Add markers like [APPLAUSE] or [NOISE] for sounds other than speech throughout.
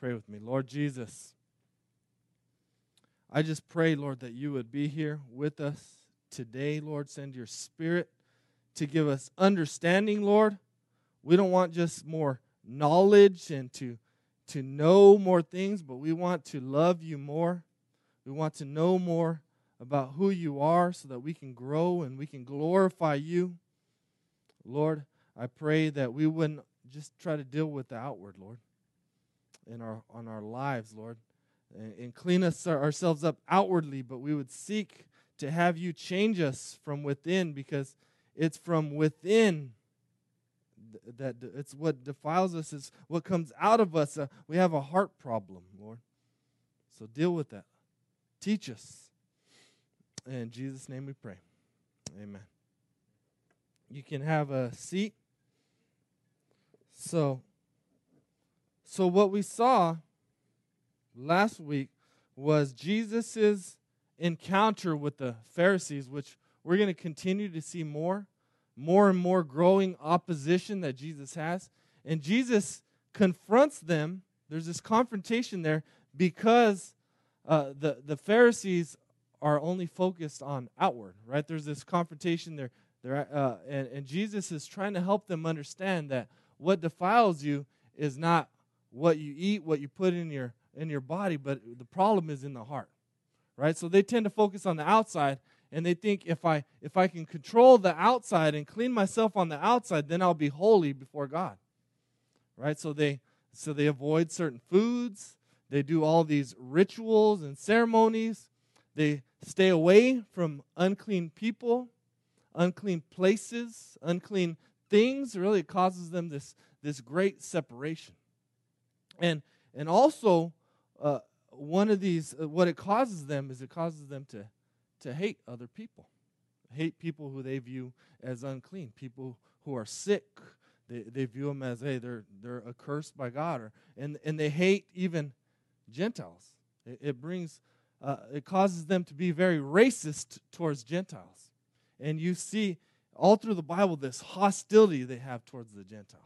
Pray with me. Lord Jesus, I just pray, Lord, that you would be here with us today, Lord. Send your spirit to give us understanding, Lord. We don't want just more knowledge and to, to know more things, but we want to love you more. We want to know more about who you are so that we can grow and we can glorify you. Lord, I pray that we wouldn't just try to deal with the outward, Lord, in our on our lives, Lord, and, and clean us ourselves up outwardly, but we would seek to have you change us from within because it's from within that it's what defiles us it's what comes out of us. Uh, we have a heart problem lord. So deal with that. Teach us. In jesus name we pray. Amen. You can have a seat. So so what we saw last week was jesus's encounter with the pharisees which we're going to continue to see more more and more growing opposition that Jesus has. And Jesus confronts them. There's this confrontation there because uh, the, the Pharisees are only focused on outward, right? There's this confrontation there. there uh, and, and Jesus is trying to help them understand that what defiles you is not what you eat, what you put in your in your body, but the problem is in the heart. Right? So they tend to focus on the outside and they think if I if I can control the outside and clean myself on the outside, then I'll be holy before God. Right? So they so they avoid certain foods, they do all these rituals and ceremonies. They stay away from unclean people, unclean places, unclean things. Really, it causes them this, this great separation. And, and also, uh, one of these, uh, what it causes them is it causes them to to hate other people, hate people who they view as unclean, people who are sick. They, they view them as, hey, they're, they're accursed by God. Or, and, and they hate even Gentiles. It, it brings, uh, it causes them to be very racist towards Gentiles. And you see all through the Bible this hostility they have towards the Gentiles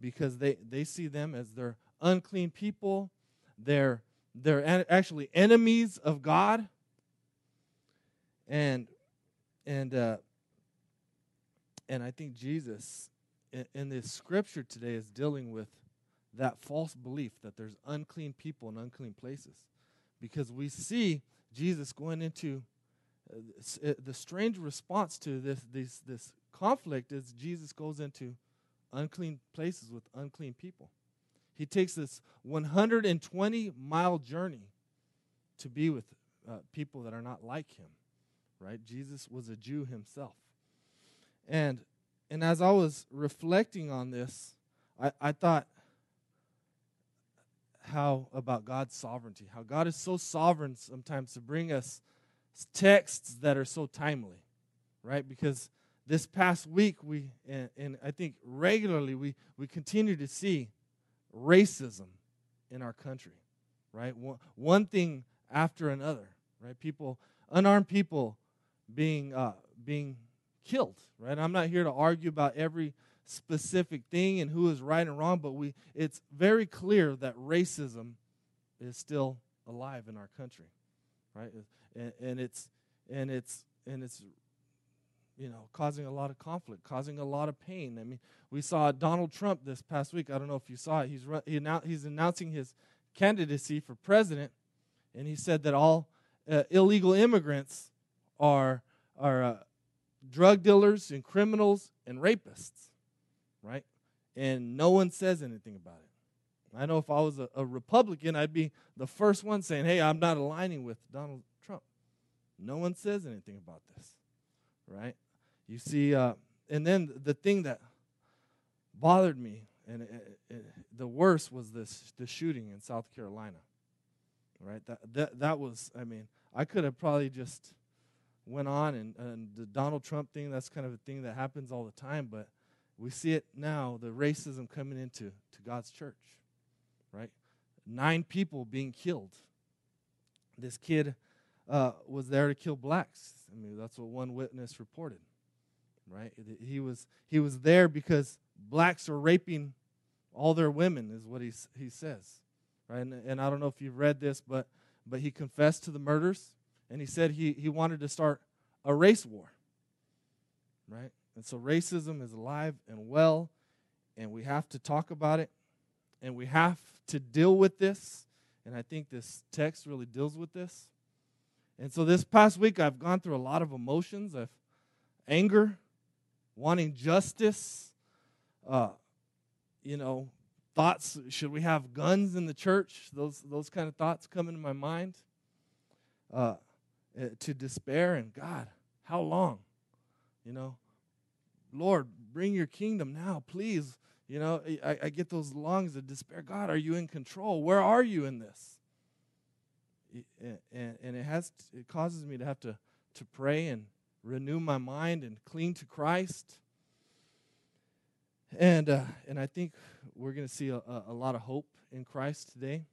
because they, they see them as their unclean people. They're, they're actually enemies of God and and uh, and I think Jesus in, in this scripture today is dealing with that false belief that there's unclean people in unclean places, because we see Jesus going into uh, uh, the strange response to this this this conflict is Jesus goes into unclean places with unclean people. He takes this 120 mile journey to be with uh, people that are not like him right? Jesus was a Jew himself. And and as I was reflecting on this, I, I thought how about God's sovereignty, how God is so sovereign sometimes to bring us texts that are so timely, right? Because this past week we and, and I think regularly we we continue to see racism in our country, right? One, one thing after another, right? People, unarmed people being uh, being killed. Right? I'm not here to argue about every specific thing and who is right and wrong, but we it's very clear that racism is still alive in our country, right? And, and it's and it's and it's you know causing a lot of conflict, causing a lot of pain. I mean, we saw Donald Trump this past week. I don't know if you saw it. He's he annou- he's announcing his candidacy for president, and he said that all uh, illegal immigrants are, are uh, drug dealers and criminals and rapists, right? And no one says anything about it. I know if I was a, a, Republican, I'd be the first one saying, hey, I'm not aligning with Donald Trump. No one says anything about this, right? You see, uh, and then the thing that bothered me, and it, it, the worst was this the shooting in South Carolina, right? That, that, that was, I mean, I could have probably just went on, and, and the Donald Trump thing, that's kind of a thing that happens all the time, but we see it now the racism coming into to God's church, right? Nine people being killed. This kid uh, was there to kill blacks. I mean, that's what one witness reported, right? He was, he was there because blacks are raping all their women, is what he, he says, right? And, and I don't know if you've read this, but but he confessed to the murders, and he said he he wanted to start a race war, right? And so racism is alive and well, and we have to talk about it, and we have to deal with this. And I think this text really deals with this. And so this past week, I've gone through a lot of emotions of anger, wanting justice, uh, you know, thoughts should we have guns in the church? Those, those kind of thoughts come into my mind. Uh, eh, to despair and God, how long? You know, Lord, bring your kingdom now, please. You know, I, I get those lungs of despair. God, are you in control? Where are you in this? And, and it has it causes me to have to to pray and renew my mind and cling to Christ. And uh, and I think we're going to see a, a, lot of hope in Christ today.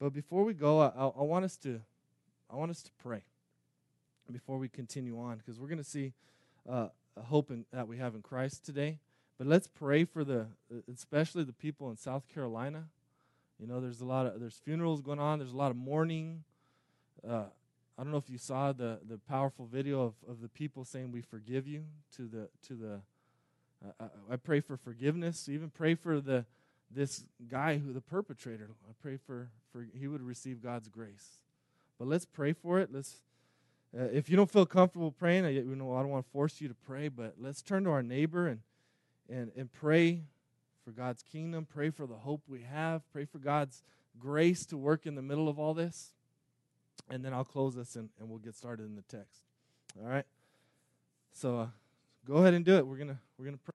But before we go, I, I want us to I want us to pray before we continue on because we're going to see uh, a hope in, that we have in Christ today. But let's pray for the, especially the people in South Carolina. You know, there's a lot of there's funerals going on. There's a lot of mourning. Uh, I don't know if you saw the the powerful video of, of the people saying we forgive you to the to the. Uh, I, I pray for forgiveness. Even pray for the this guy who the perpetrator. I pray for for he would receive God's grace. But let's pray for it. Let's uh, if you don't feel comfortable praying, I, you know, I don't want to force you to pray, but let's turn to our neighbor and, and, and pray for God's kingdom. Pray for the hope we have. Pray for God's grace to work in the middle of all this. And then I'll close this and, and we'll get started in the text. All right? So uh, go ahead and do it. We're to we're to pray.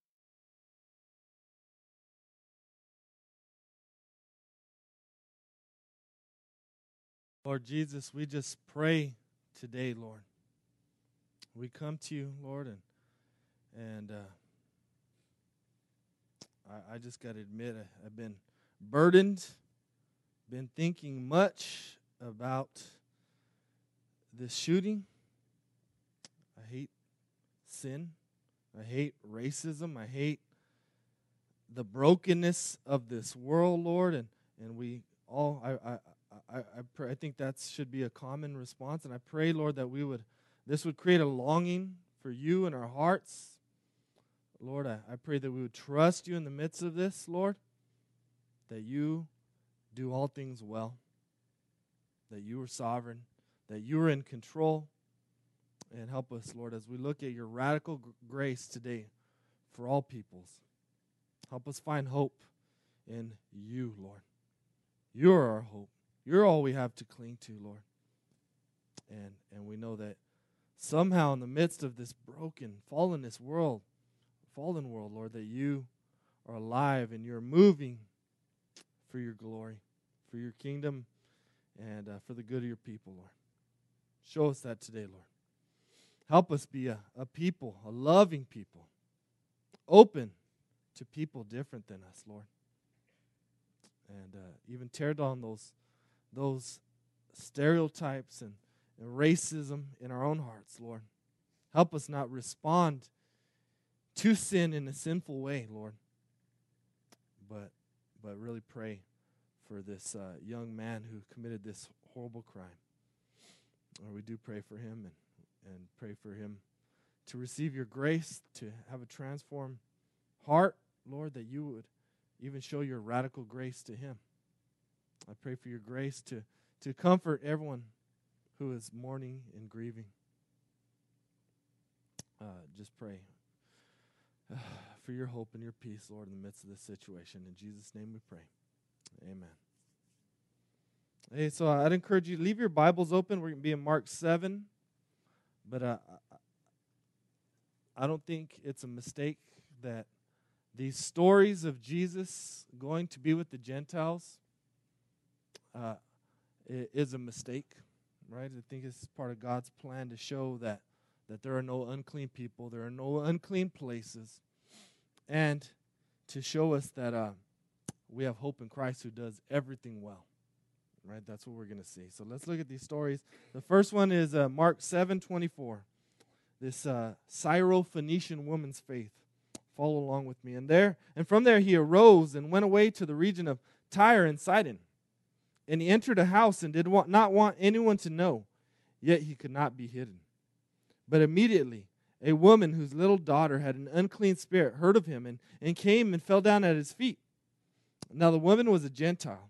Lord Jesus, we just pray today, Lord. We come to you, Lord, and and uh, I, I just got to admit I, I've been burdened, been thinking much about this shooting. I hate sin. I hate racism. I hate the brokenness of this world, Lord, and and we all I I I, I, pray, I think that should be a common response. And I pray, Lord, that we would, this would create a longing for you in our hearts. Lord, I, I pray that we would trust you in the midst of this, Lord, that you do all things well, that you are sovereign, that you are in control. And help us, Lord, as we look at your radical grace today for all peoples. Help us find hope in you, Lord. You're our hope. You're all we have to cling to, Lord. And and we know that somehow in the midst of this broken, fallenness world, fallen world, Lord, that you are alive and you're moving for your glory, for your kingdom, and uh, for the good of your people, Lord. Show us that today, Lord. Help us be a, a people, a loving people, open to people different than us, Lord. And uh, even tear down those those stereotypes and, and racism in our own hearts, Lord. Help us not respond to sin in a sinful way, Lord. But but really pray for this uh, young man who committed this horrible crime. We do pray for him and, and pray for him to receive your grace, to have a transformed heart, Lord, that you would even show your radical grace to him. I pray for your grace to, to comfort everyone who is mourning and grieving. Uh, just pray uh, [SIGHS] for your hope and your peace, Lord, in the midst of this situation. In Jesus' name we pray. Amen. Hey, so I'd encourage you to leave your Bibles open. We're going to be in Mark 7. But uh, I don't think it's a mistake that these stories of Jesus going to be with the Gentiles uh, is a mistake, right? I think it's part of God's plan to show that that there are no unclean people, there are no unclean places, and to show us that uh, we have hope in Christ who does everything well. Right? That's what we're going to see. So let's look at these stories. The first one is uh, Mark 7 24. This uh, Syro-Phoenician woman's faith. Follow along with me. And there, and from there he arose and went away to the region of Tyre and Sidon And he entered a house and did want, not want anyone to know, yet he could not be hidden. But immediately a woman whose little daughter had an unclean spirit heard of him and, and came and fell down at his feet. Now the woman was a Gentile,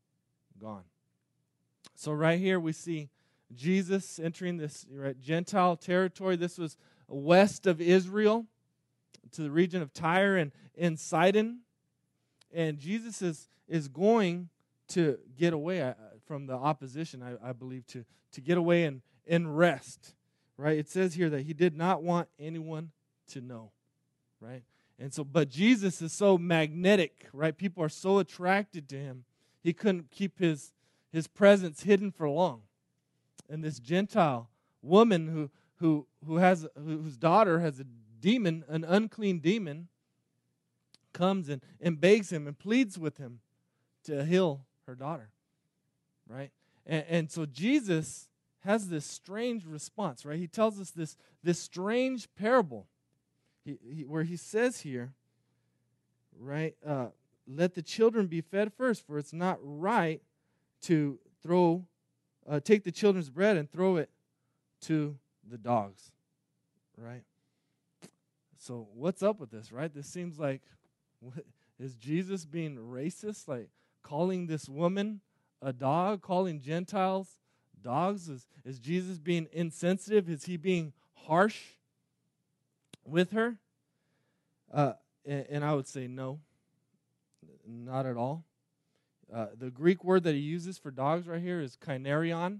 gone. So, right here we see Jesus entering this Gentile territory. This was west of Israel to the region of Tyre and, and Sidon. And Jesus is, is going to get away uh, from the opposition, I, I believe, to, to get away and, and rest. Right? It says here that he did not want anyone to know. Right? And so, but Jesus is so magnetic, right? People are so attracted to him. He couldn't keep his, his presence hidden for long. And this Gentile woman who, who, who has, whose daughter has a demon, an unclean demon, comes and, and begs him and pleads with him to heal her daughter. Right? And, and so Jesus has this strange response, right? He tells us this, this strange parable he, he, where he says here, right, uh, let the children be fed first, for it's not right to throw, uh, take the children's bread and throw it to the dogs, right? So what's up with this, right? This seems like what, is Jesus being racist, like calling this woman a dog, calling Gentiles dogs? Is, is Jesus being insensitive? Is he being harsh with her? Uh, and, and, I would say no, not at all. Uh, the Greek word that he uses for dogs right here is kynarion,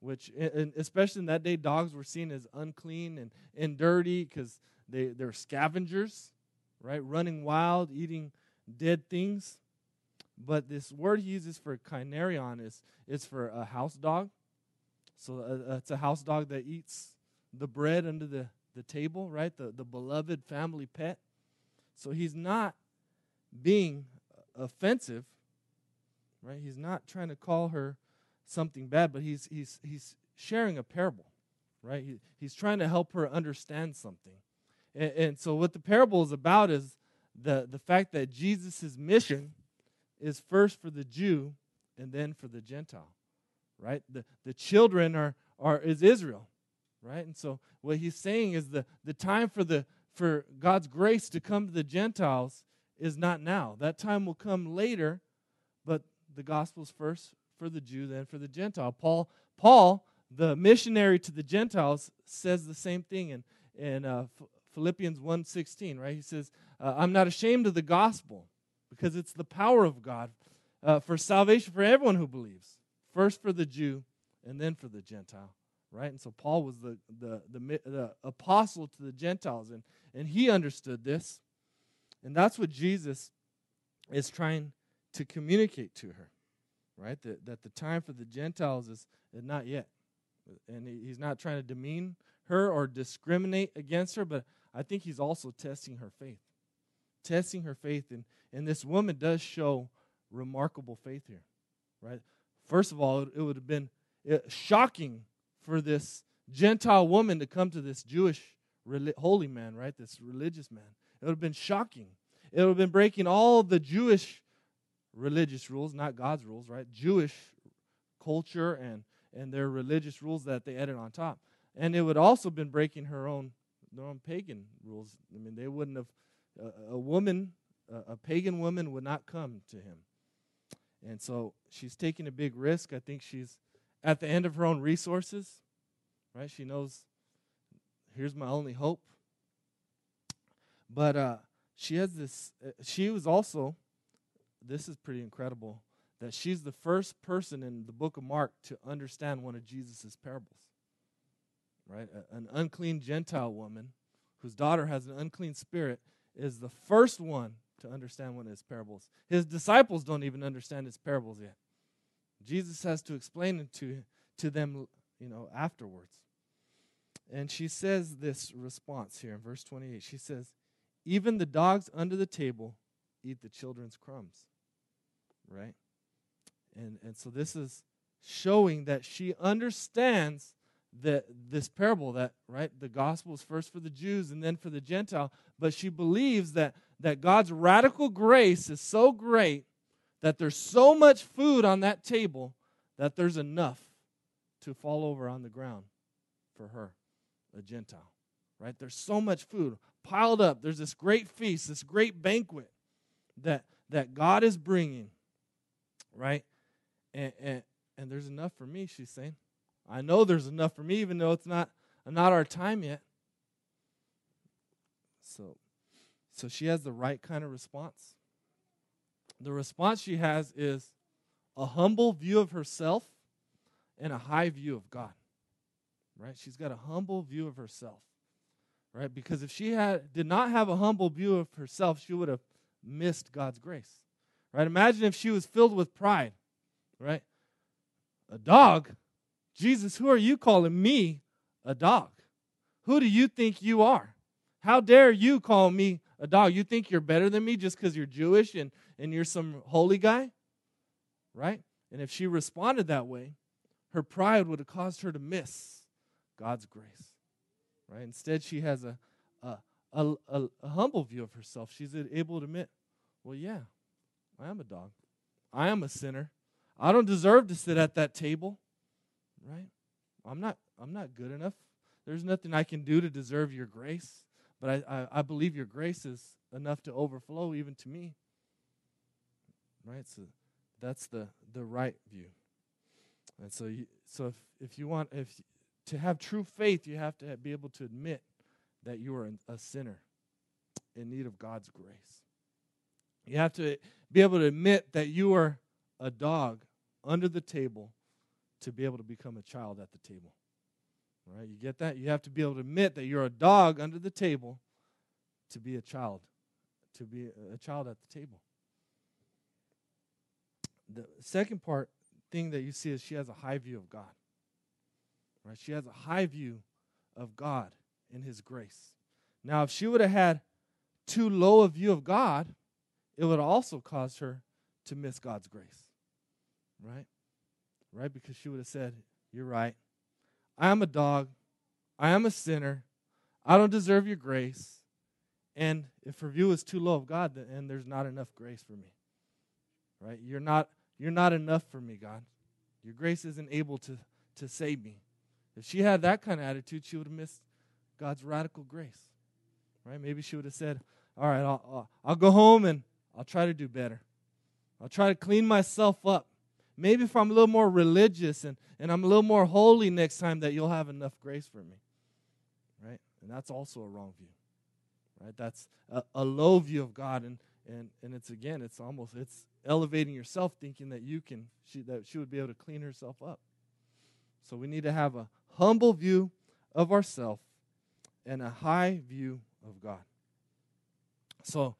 which, especially in that day, dogs were seen as unclean and, and dirty because they, they're scavengers, right? Running wild, eating dead things. But this word he uses for kynarion is, is for a house dog. So uh, it's a house dog that eats the bread under the, the table, right? The, the beloved family pet. So he's not being offensive, right? He's not trying to call her something bad, but he's, he's, he's sharing a parable, right? He, he's trying to help her understand something. And, and so, what the parable is about is the, the fact that Jesus' mission is first for the Jew and then for the Gentile, right? The, the children are, are is Israel, right? And so, what he's saying is the, the time for the for God's grace to come to the Gentiles is not now. That time will come later, but the gospel's first for the Jew, then for the Gentile. Paul, Paul, the missionary to the Gentiles, says the same thing in, in uh, Philippians 1.16, right? He says, uh, I'm not ashamed of the gospel because it's the power of God uh, for salvation for everyone who believes. First for the Jew and then for the Gentile, right? And so Paul was the, the, the, the apostle to the Gentiles, and, and he understood this. And that's what Jesus is trying to communicate to her, right? That, that the time for the Gentiles is, is not yet. And he, he's not trying to demean her or discriminate against her, but I think he's also testing her faith. Testing her faith. And, and this woman does show remarkable faith here, right? First of all, it, would have been uh, shocking for this Gentile woman to come to this Jewish holy man, right? This religious man. It would have been shocking. It would have been breaking all the Jewish religious rules, not God's rules, right? Jewish culture and, and their religious rules that they added on top. And it would also have been breaking her own their own pagan rules. I mean, they wouldn't have a, a woman, a, a pagan woman would not come to him. And so she's taking a big risk. I think she's at the end of her own resources, right? She knows here's my only hope. But uh, she has this, uh, she was also, this is pretty incredible, that she's the first person in the book of Mark to understand one of Jesus' parables. Right? A, an unclean Gentile woman whose daughter has an unclean spirit is the first one to understand one of his parables. His disciples don't even understand his parables yet. Jesus has to explain it to, to them, you know, afterwards. And she says this response here in verse 28. She says, Even the dogs under the table eat the children's crumbs. Right? And, and so this is showing that she understands that this parable that right the gospel is first for the jews and then for the gentile but she believes that that god's radical grace is so great that there's so much food on that table that there's enough to fall over on the ground for her a Gentile, right? There's so much food piled up. There's this great feast, this great banquet that, that God is bringing, right? And, and, and there's enough for me, she's saying. I know there's enough for me, even though it's not, not our time yet. So, so she has the right kind of response. The response she has is a humble view of herself and a high view of God right? She's got a humble view of herself, right? Because if she had did not have a humble view of herself, she would have missed God's grace, right? Imagine if she was filled with pride, right? A dog, Jesus, who are you calling me a dog? Who do you think you are? How dare you call me a dog? You think you're better than me just because you're Jewish and, and you're some holy guy? Right? And if she responded that way, her pride would have caused her to miss God's grace. Right? Instead, she has a, a, a, a, a humble view of herself. She's able to admit, well, yeah, I am a dog. I am a sinner. I don't deserve to sit at that table. Right? I'm not I'm not good enough. There's nothing I can do to deserve your grace. But I, I, I believe your grace is enough to overflow even to me. Right? So that's the, the right view. And so you, so if, if you want if to have true faith, you have to be able to admit that you are a sinner in need of God's grace. You have to be able to admit that you are a dog under the table to be able to become a child at the table. All right, you get that? You have to be able to admit that you're a dog under the table to be a child, to be a child at the table. The second part thing that you see is she has a high view of God. Right? She has a high view of God and His grace. Now, if she would have had too low a view of God, it would also cause her to miss God's grace. Right? Right? Because she would have said, You're right. I am a dog. I am a sinner. I don't deserve your grace. And if her view is too low of God, then there's not enough grace for me. Right? You're not you're not enough for me, God. Your grace isn't able to, to save me. If she had that kind of attitude, she would have missed God's radical grace. Right? Maybe she would have said, All right, I'll, I'll, go home and I'll try to do better. I'll try to clean myself up. Maybe if I'm a little more religious and, and I'm a little more holy next time, that you'll have enough grace for me. Right? And that's also a wrong view. Right? That's a, a low view of God. And, and, and it's again, it's almost, it's elevating yourself thinking that you can, she, that she would be able to clean herself up. So we need to have a humble view of ourselves and a high view of God. So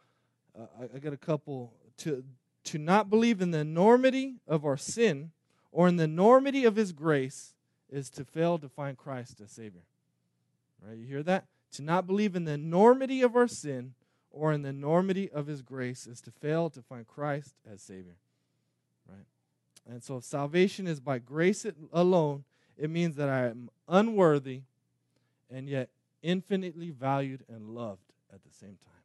uh, I, I got a couple to to not believe in the enormity of our sin or in the enormity of his grace is to fail to find Christ as Savior. Right? You hear that? To not believe in the enormity of our sin or in the enormity of his grace is to fail to find Christ as Savior. Right? And so if salvation is by grace alone it means that I am unworthy and yet infinitely valued and loved at the same time.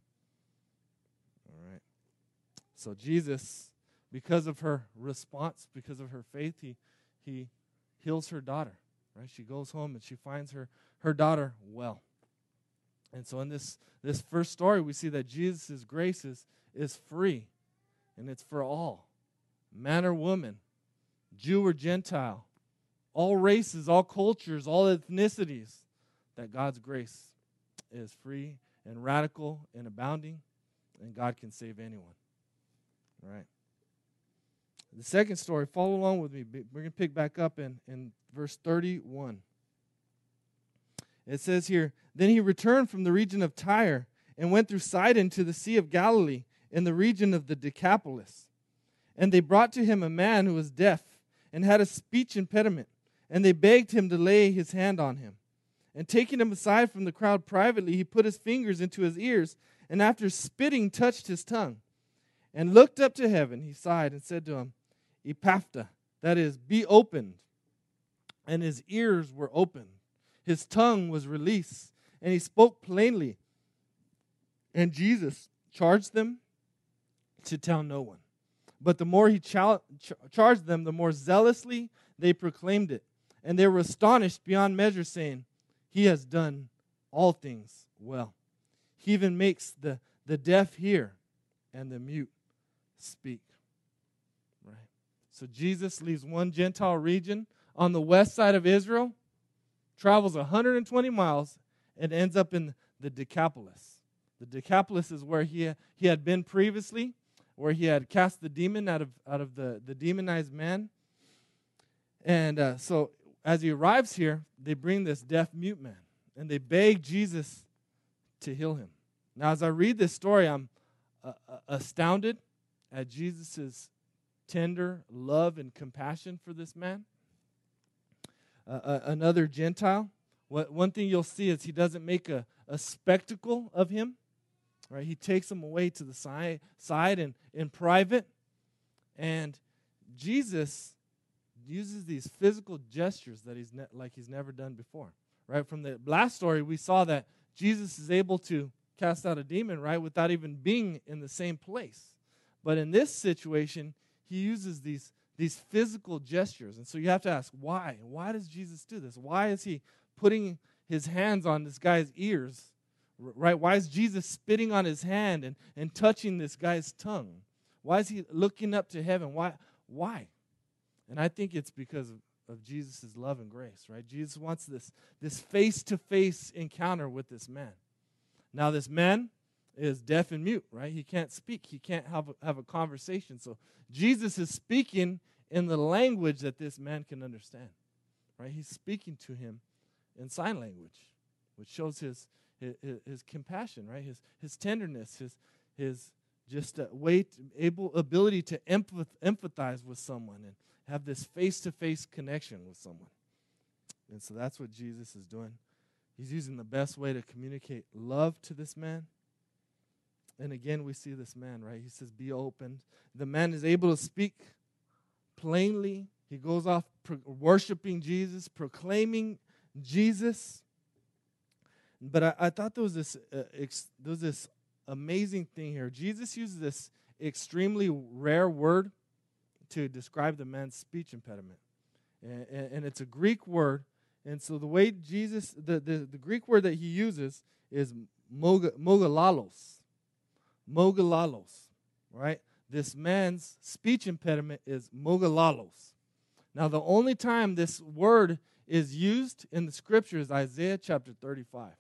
All right. So Jesus, because of her response, because of her faith, he he heals her daughter. Right? She goes home and she finds her her daughter well. And so in this this first story, we see that Jesus' grace is, is free and it's for all. Man or woman, Jew or Gentile, all races, all cultures, all ethnicities, that God's grace is free and radical and abounding, and God can save anyone. All right. The second story, follow along with me. We're going to pick back up in, in verse 31. It says here Then he returned from the region of Tyre and went through Sidon to the Sea of Galilee in the region of the Decapolis. And they brought to him a man who was deaf and had a speech impediment, and they begged him to lay his hand on him. And taking him aside from the crowd privately, he put his fingers into his ears, and after spitting, touched his tongue. And looked up to heaven. He sighed and said to him, Ephphatha, that is, be opened. And his ears were opened. His tongue was released, and he spoke plainly. And Jesus charged them to tell no one. But the more he char- charged them, the more zealously they proclaimed it. And they were astonished beyond measure, saying, He has done all things well. He even makes the, the deaf hear and the mute speak. Right? So Jesus leaves one Gentile region on the west side of Israel, travels 120 miles, and ends up in the Decapolis. The Decapolis is where he, he had been previously where he had cast the demon out of, out of the, the demonized man. And uh, so as he arrives here, they bring this deaf mute man and they beg Jesus to heal him. Now, as I read this story, I'm uh, uh astounded at Jesus' tender love and compassion for this man. Uh, uh, another Gentile. What, one thing you'll see is he doesn't make a, a spectacle of him. Right? He takes him away to the side, side and in private. And Jesus uses these physical gestures that he's ne- like he's never done before. Right? From the last story, we saw that Jesus is able to cast out a demon, right, without even being in the same place. But in this situation, he uses these these physical gestures. And so you have to ask, why? Why does Jesus do this? Why is he putting his hands on this guy's ears Right? Why is Jesus spitting on his hand and, and touching this guy's tongue? Why is he looking up to heaven? Why? Why? And I think it's because of, of Jesus' love and grace, right? Jesus wants this this face-to-face encounter with this man. Now, this man is deaf and mute, right? He can't speak. He can't have a, have a conversation. So Jesus is speaking in the language that this man can understand, right? He's speaking to him in sign language, which shows his his, his, compassion, right? His, his tenderness, his, his just uh, able ability to empath, empathize with someone and have this face to face connection with someone. And so that's what Jesus is doing. He's using the best way to communicate love to this man. And again, we see this man, right? He says, Be open. The man is able to speak plainly. He goes off pro- worshiping Jesus, proclaiming Jesus. But I, I thought there was this uh, ex, there was this amazing thing here. Jesus uses this extremely rare word to describe the man's speech impediment, and, and, and it's a Greek word. And so the way Jesus, the, the, the Greek word that he uses is mogilalos. Mogilalos, right? This man's speech impediment is mogilalos. Now, the only time this word is used in the scripture is Isaiah chapter 35.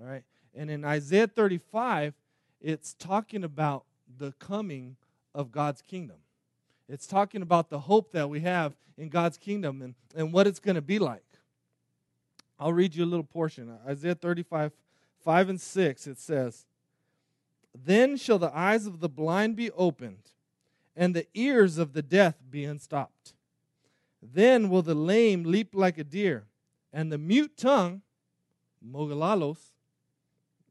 All right. And in Isaiah 35, it's talking about the coming of God's kingdom. It's talking about the hope that we have in God's kingdom and, and what it's going to be like. I'll read you a little portion. Isaiah 35, 5 and 6, it says, Then shall the eyes of the blind be opened, and the ears of the deaf be unstopped. Then will the lame leap like a deer, and the mute tongue, mogilalos,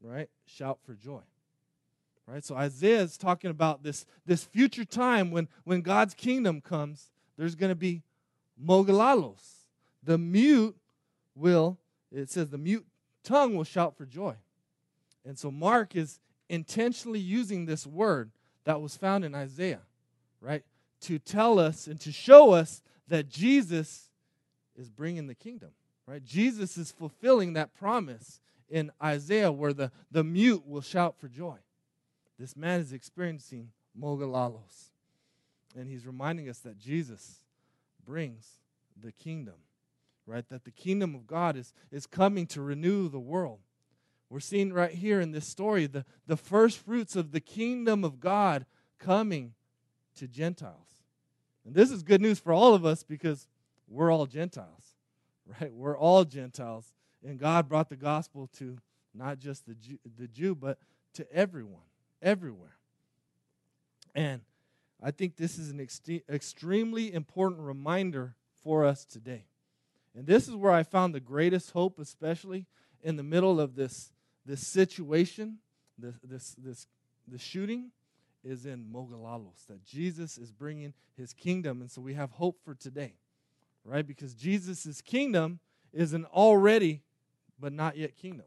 right? Shout for joy. Right? So Isaiah is talking about this, this future time when, when God's kingdom comes, there's going to be mogilalos. The mute will, it says, the mute tongue will shout for joy. And so Mark is intentionally using this word that was found in Isaiah, right? To tell us and to show us that Jesus is bringing the kingdom, right? Jesus is fulfilling that promise in Isaiah where the, the mute will shout for joy. This man is experiencing mogilalos. And he's reminding us that Jesus brings the kingdom, right? That the kingdom of God is, is coming to renew the world. We're seeing right here in this story the, the first fruits of the kingdom of God coming to Gentiles. And this is good news for all of us because we're all Gentiles, [LAUGHS] right? We're all Gentiles. And God brought the gospel to not just the Jew, the Jew but to everyone, everywhere. And I think this is an ext- extremely important reminder for us today. And this is where I found the greatest hope, especially in the middle of this, this situation, this, this, this, this shooting, is in Mogilalos, that Jesus is bringing his kingdom. And so we have hope for today, right? Because Jesus' kingdom is an already but not yet kingdom,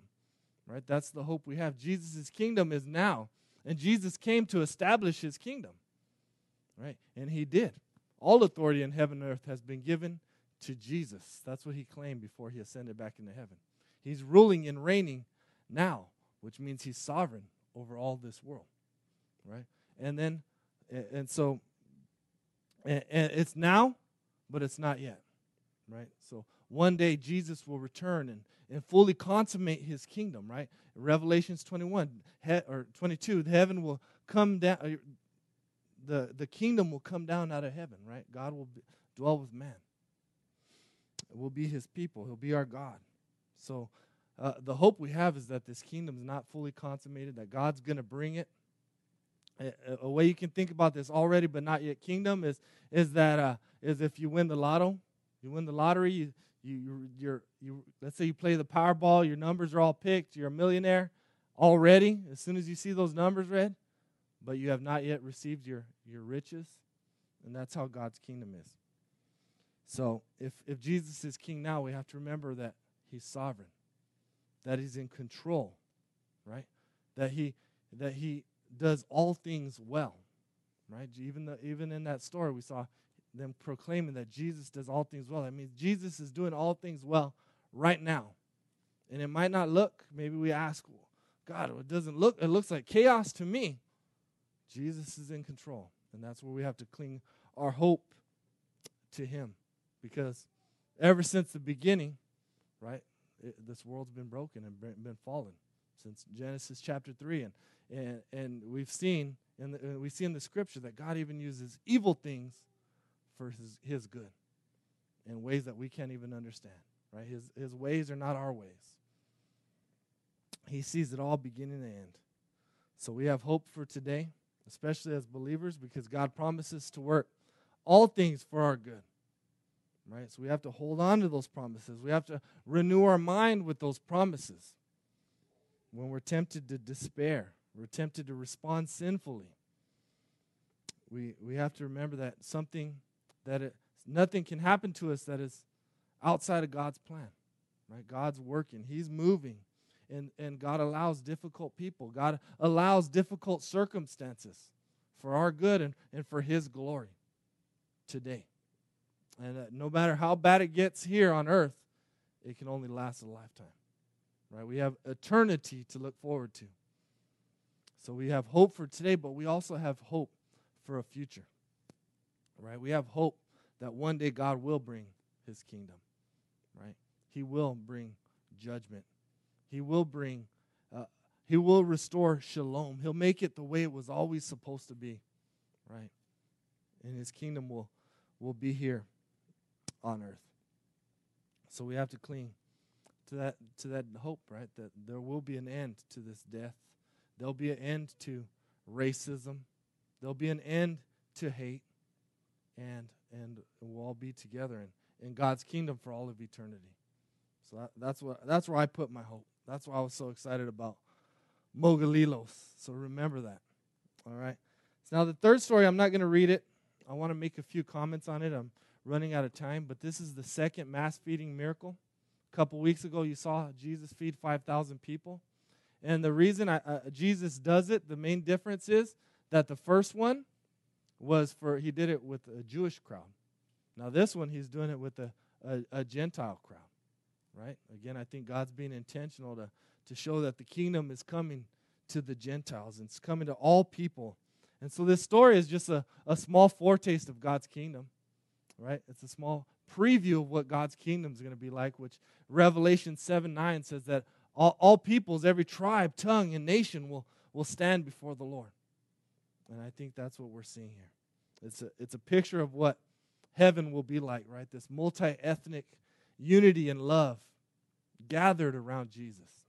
right? That's the hope we have. Jesus' kingdom is now. And Jesus came to establish his kingdom, right? And he did. All authority in heaven and earth has been given to Jesus. That's what he claimed before he ascended back into heaven. He's ruling and reigning now, which means he's sovereign over all this world, right? And then, and so, and it's now, but it's not yet, right? So one day Jesus will return and, and fully consummate his kingdom, right? Revelations 21 he, or 22, the heaven will come down, uh, the, the kingdom will come down out of heaven, right? God will be, dwell with man. We'll be his people, he'll be our God. So uh, the hope we have is that this kingdom is not fully consummated, that God's going to bring it. A, a, way you can think about this already, but not yet kingdom is is that uh, is if you win the lotto, you win the lottery, you, you you're you let's say you play the Powerball, your numbers are all picked, you're a millionaire already as soon as you see those numbers read, but you have not yet received your your riches, and that's how God's kingdom is. So if if Jesus is king now, we have to remember that he's sovereign, that he's in control, right? That he that he does all things well, right? Even the, even in that story, we saw them proclaiming that Jesus does all things well. That means Jesus is doing all things well right now. And it might not look, maybe we ask, God, it doesn't look, it looks like chaos to me. Jesus is in control. And that's where we have to cling our hope to Him. Because ever since the beginning, right, it, this world's been broken and been fallen since Genesis chapter 3. And, and, and we've seen, the, we see in the scripture that God even uses evil things for his, his good in ways that we can't even understand. Right? His, his ways are not our ways. He sees it all beginning and end. So we have hope for today, especially as believers, because God promises to work all things for our good. Right? So we have to hold on to those promises. We have to renew our mind with those promises. When we're tempted to despair, we're tempted to respond sinfully. We, we have to remember that something that it, nothing can happen to us that is outside of God's plan. Right? God's working. He's moving. And, and God allows difficult people. God allows difficult circumstances for our good and, and for His glory today. And uh, no matter how bad it gets here on earth, it can only last a lifetime. Right? We have eternity to look forward to. So we have hope for today, but we also have hope for a future right? We have hope that one day God will bring his kingdom, right? He will bring judgment. He will bring, uh, he will restore shalom. He'll make it the way it was always supposed to be, right? And his kingdom will, will be here on earth. So we have to cling to that to that hope, right? That there will be an end to this death. There'll be an end to racism. There'll be an end to hate and and we'll all be together in, in God's kingdom for all of eternity. So that, that's what that's where I put my hope. That's why I was so excited about Mogilalos. So remember that. All right. So now the third story, I'm not going to read it. I want to make a few comments on it. I'm running out of time, but this is the second mass feeding miracle. A couple weeks ago, you saw Jesus feed 5,000 people. And the reason I, uh, Jesus does it, the main difference is that the first one, was for he did it with a Jewish crowd. Now this one he's doing it with a, a, a Gentile crowd. Right? Again, I think God's being intentional to, to show that the kingdom is coming to the Gentiles and it's coming to all people. And so this story is just a, a small foretaste of God's kingdom. Right? It's a small preview of what God's kingdom is going to be like, which Revelation 7 9 says that all, all peoples, every tribe, tongue, and nation will, will stand before the Lord. And I think that's what we're seeing here. It's a, it's a picture of what heaven will be like, right? This multi ethnic unity and love gathered around Jesus.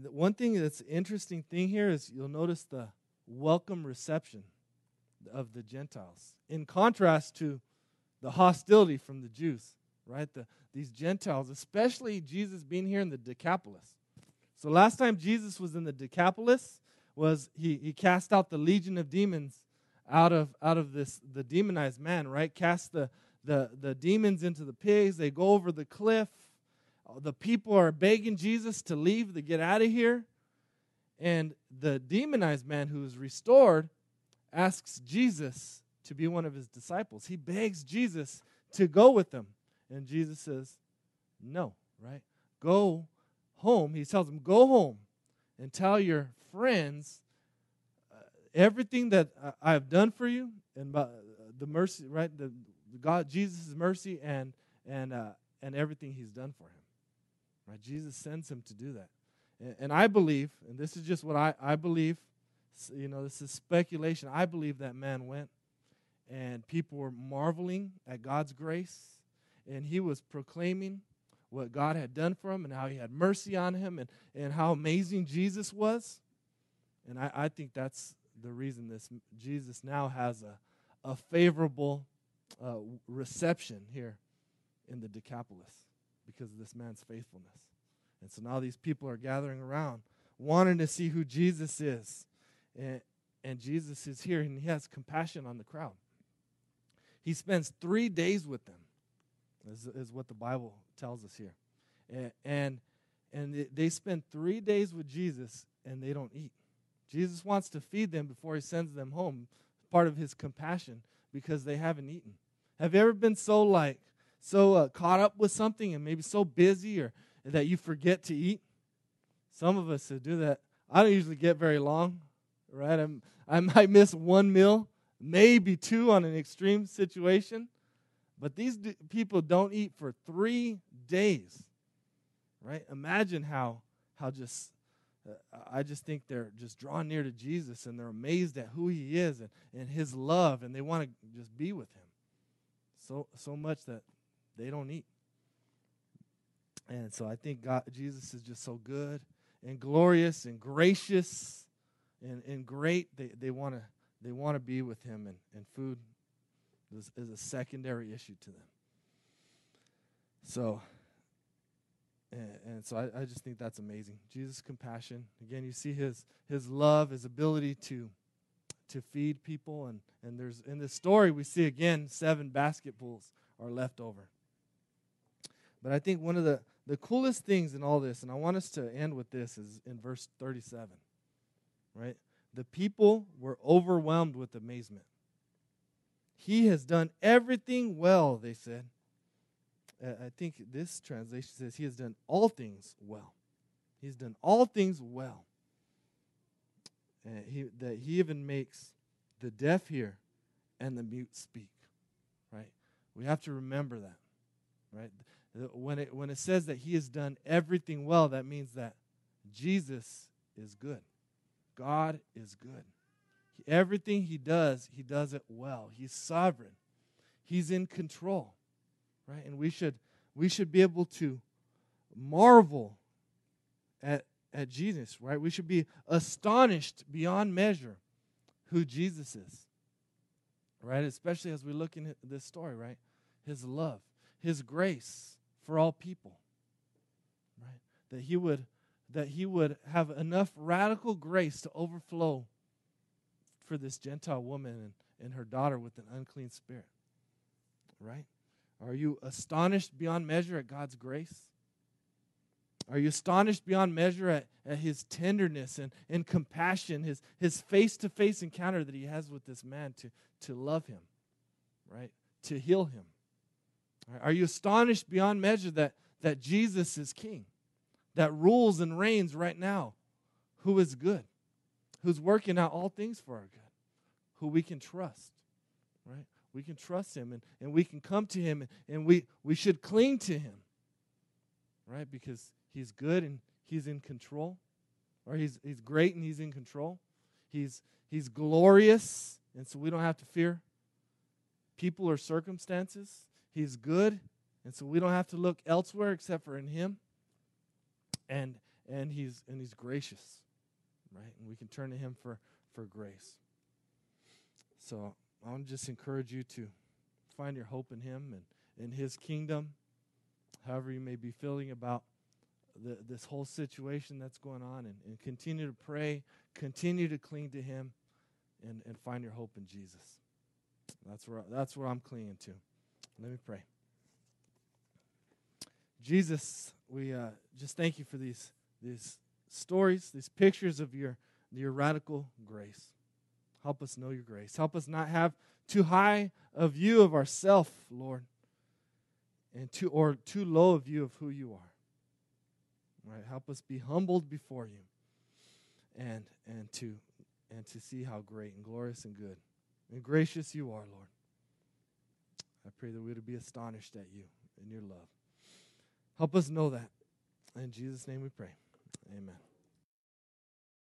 The one thing that's interesting thing here is you'll notice the welcome reception of the Gentiles, in contrast to the hostility from the Jews, right? The, these Gentiles, especially Jesus being here in the Decapolis. So last time Jesus was in the Decapolis was he, he cast out the legion of demons out of out of this the demonized man, right? Cast the the the demons into the pigs. They go over the cliff. The people are begging Jesus to leave, to get out of here. And the demonized man who is restored asks Jesus to be one of his disciples. He begs Jesus to go with them. And Jesus says, No, right? Go home. He tells him, Go home and tell your friends uh, everything that I have done for you and uh, the mercy, right? The, God, Jesus' mercy and and uh, and everything He's done for him. Right? Jesus sends him to do that, and, and I believe, and this is just what I I believe. You know, this is speculation. I believe that man went, and people were marveling at God's grace, and he was proclaiming what God had done for him and how he had mercy on him and, and how amazing Jesus was. And I, I think that's the reason this Jesus now has a, a favorable uh, reception here in the Decapolis because of this man's faithfulness. And so now these people are gathering around, wanting to see who Jesus is. And, and Jesus is here, and he has compassion on the crowd. He spends three days with them, is, is what the Bible tells us here. And, and, and they spend three days with Jesus, and they don't eat. Jesus wants to feed them before he sends them home, part of his compassion, because they haven't eaten. Have you ever been so like so uh, caught up with something and maybe so busy or that you forget to eat? Some of us do that. I don't usually get very long, right? I'm, I might miss one meal, maybe two on an extreme situation. But these d- people don't eat for three days, right? Imagine how how just uh, I just think they're just drawn near to Jesus and they're amazed at who he is and, and his love and they want to just be with him so so much that they don't eat. And so I think God Jesus is just so good and glorious and gracious and, and great. They they want to they want to be with him and, and food is, is a secondary issue to them. So and, and so I, I just think that's amazing. Jesus' compassion. Again, you see his his love, his ability to to feed people. And, and there's in this story, we see again seven basketfuls are left over. But I think one of the, the coolest things in all this, and I want us to end with this, is in verse 37. Right? The people were overwhelmed with amazement. He has done everything well, they said. Uh, I think this translation says he has done all things well. He's done all things well. And he, that he even makes the deaf hear and the mute speak. Right? We have to remember that. Right? When it, when it says that he has done everything well, that means that Jesus is good. God is good. Everything he does, he does it well. He's sovereign. He's in control. Right? And we should we should be able to marvel at at Jesus, right? We should be astonished beyond measure who Jesus is, right? Especially as we look in this story, right? His love, His grace for all people, right? That He would that He would have enough radical grace to overflow for this Gentile woman and, and her daughter with an unclean spirit, right? Are you astonished beyond measure at God's grace? Are you astonished beyond measure at, at his tenderness and, and compassion, his, his face-to-face encounter that he has with this man to, to love him, right? To heal him. Are you astonished beyond measure that, that Jesus is king, that rules and reigns right now, who is good, who's working out all things for our good, who we can trust, right? We can trust him and, and we can come to him and, and we, we should cling to him, right? Because He's good and he's in control. Or he's, he's great and he's in control. He's, he's glorious, and so we don't have to fear people or circumstances. He's good, and so we don't have to look elsewhere except for in him. And and he's and he's gracious. Right? And we can turn to him for, for grace. So I want to just encourage you to find your hope in Him and in His kingdom, however you may be feeling about the, this whole situation that's going on, and, and continue to pray, continue to cling to Him, and, and find your hope in Jesus. That's where, that's where I'm clinging to. Let me pray. Jesus, we uh, just thank you for these, these stories, these pictures of your, your radical grace. Help us know your grace. Help us not have too high a view of ourself, Lord, and too or too low a view of who you are. Right? Help us be humbled before you and and to and to see how great and glorious and good and gracious you are, Lord. I pray that we would be astonished at you and your love. Help us know that. In Jesus' name we pray. Amen.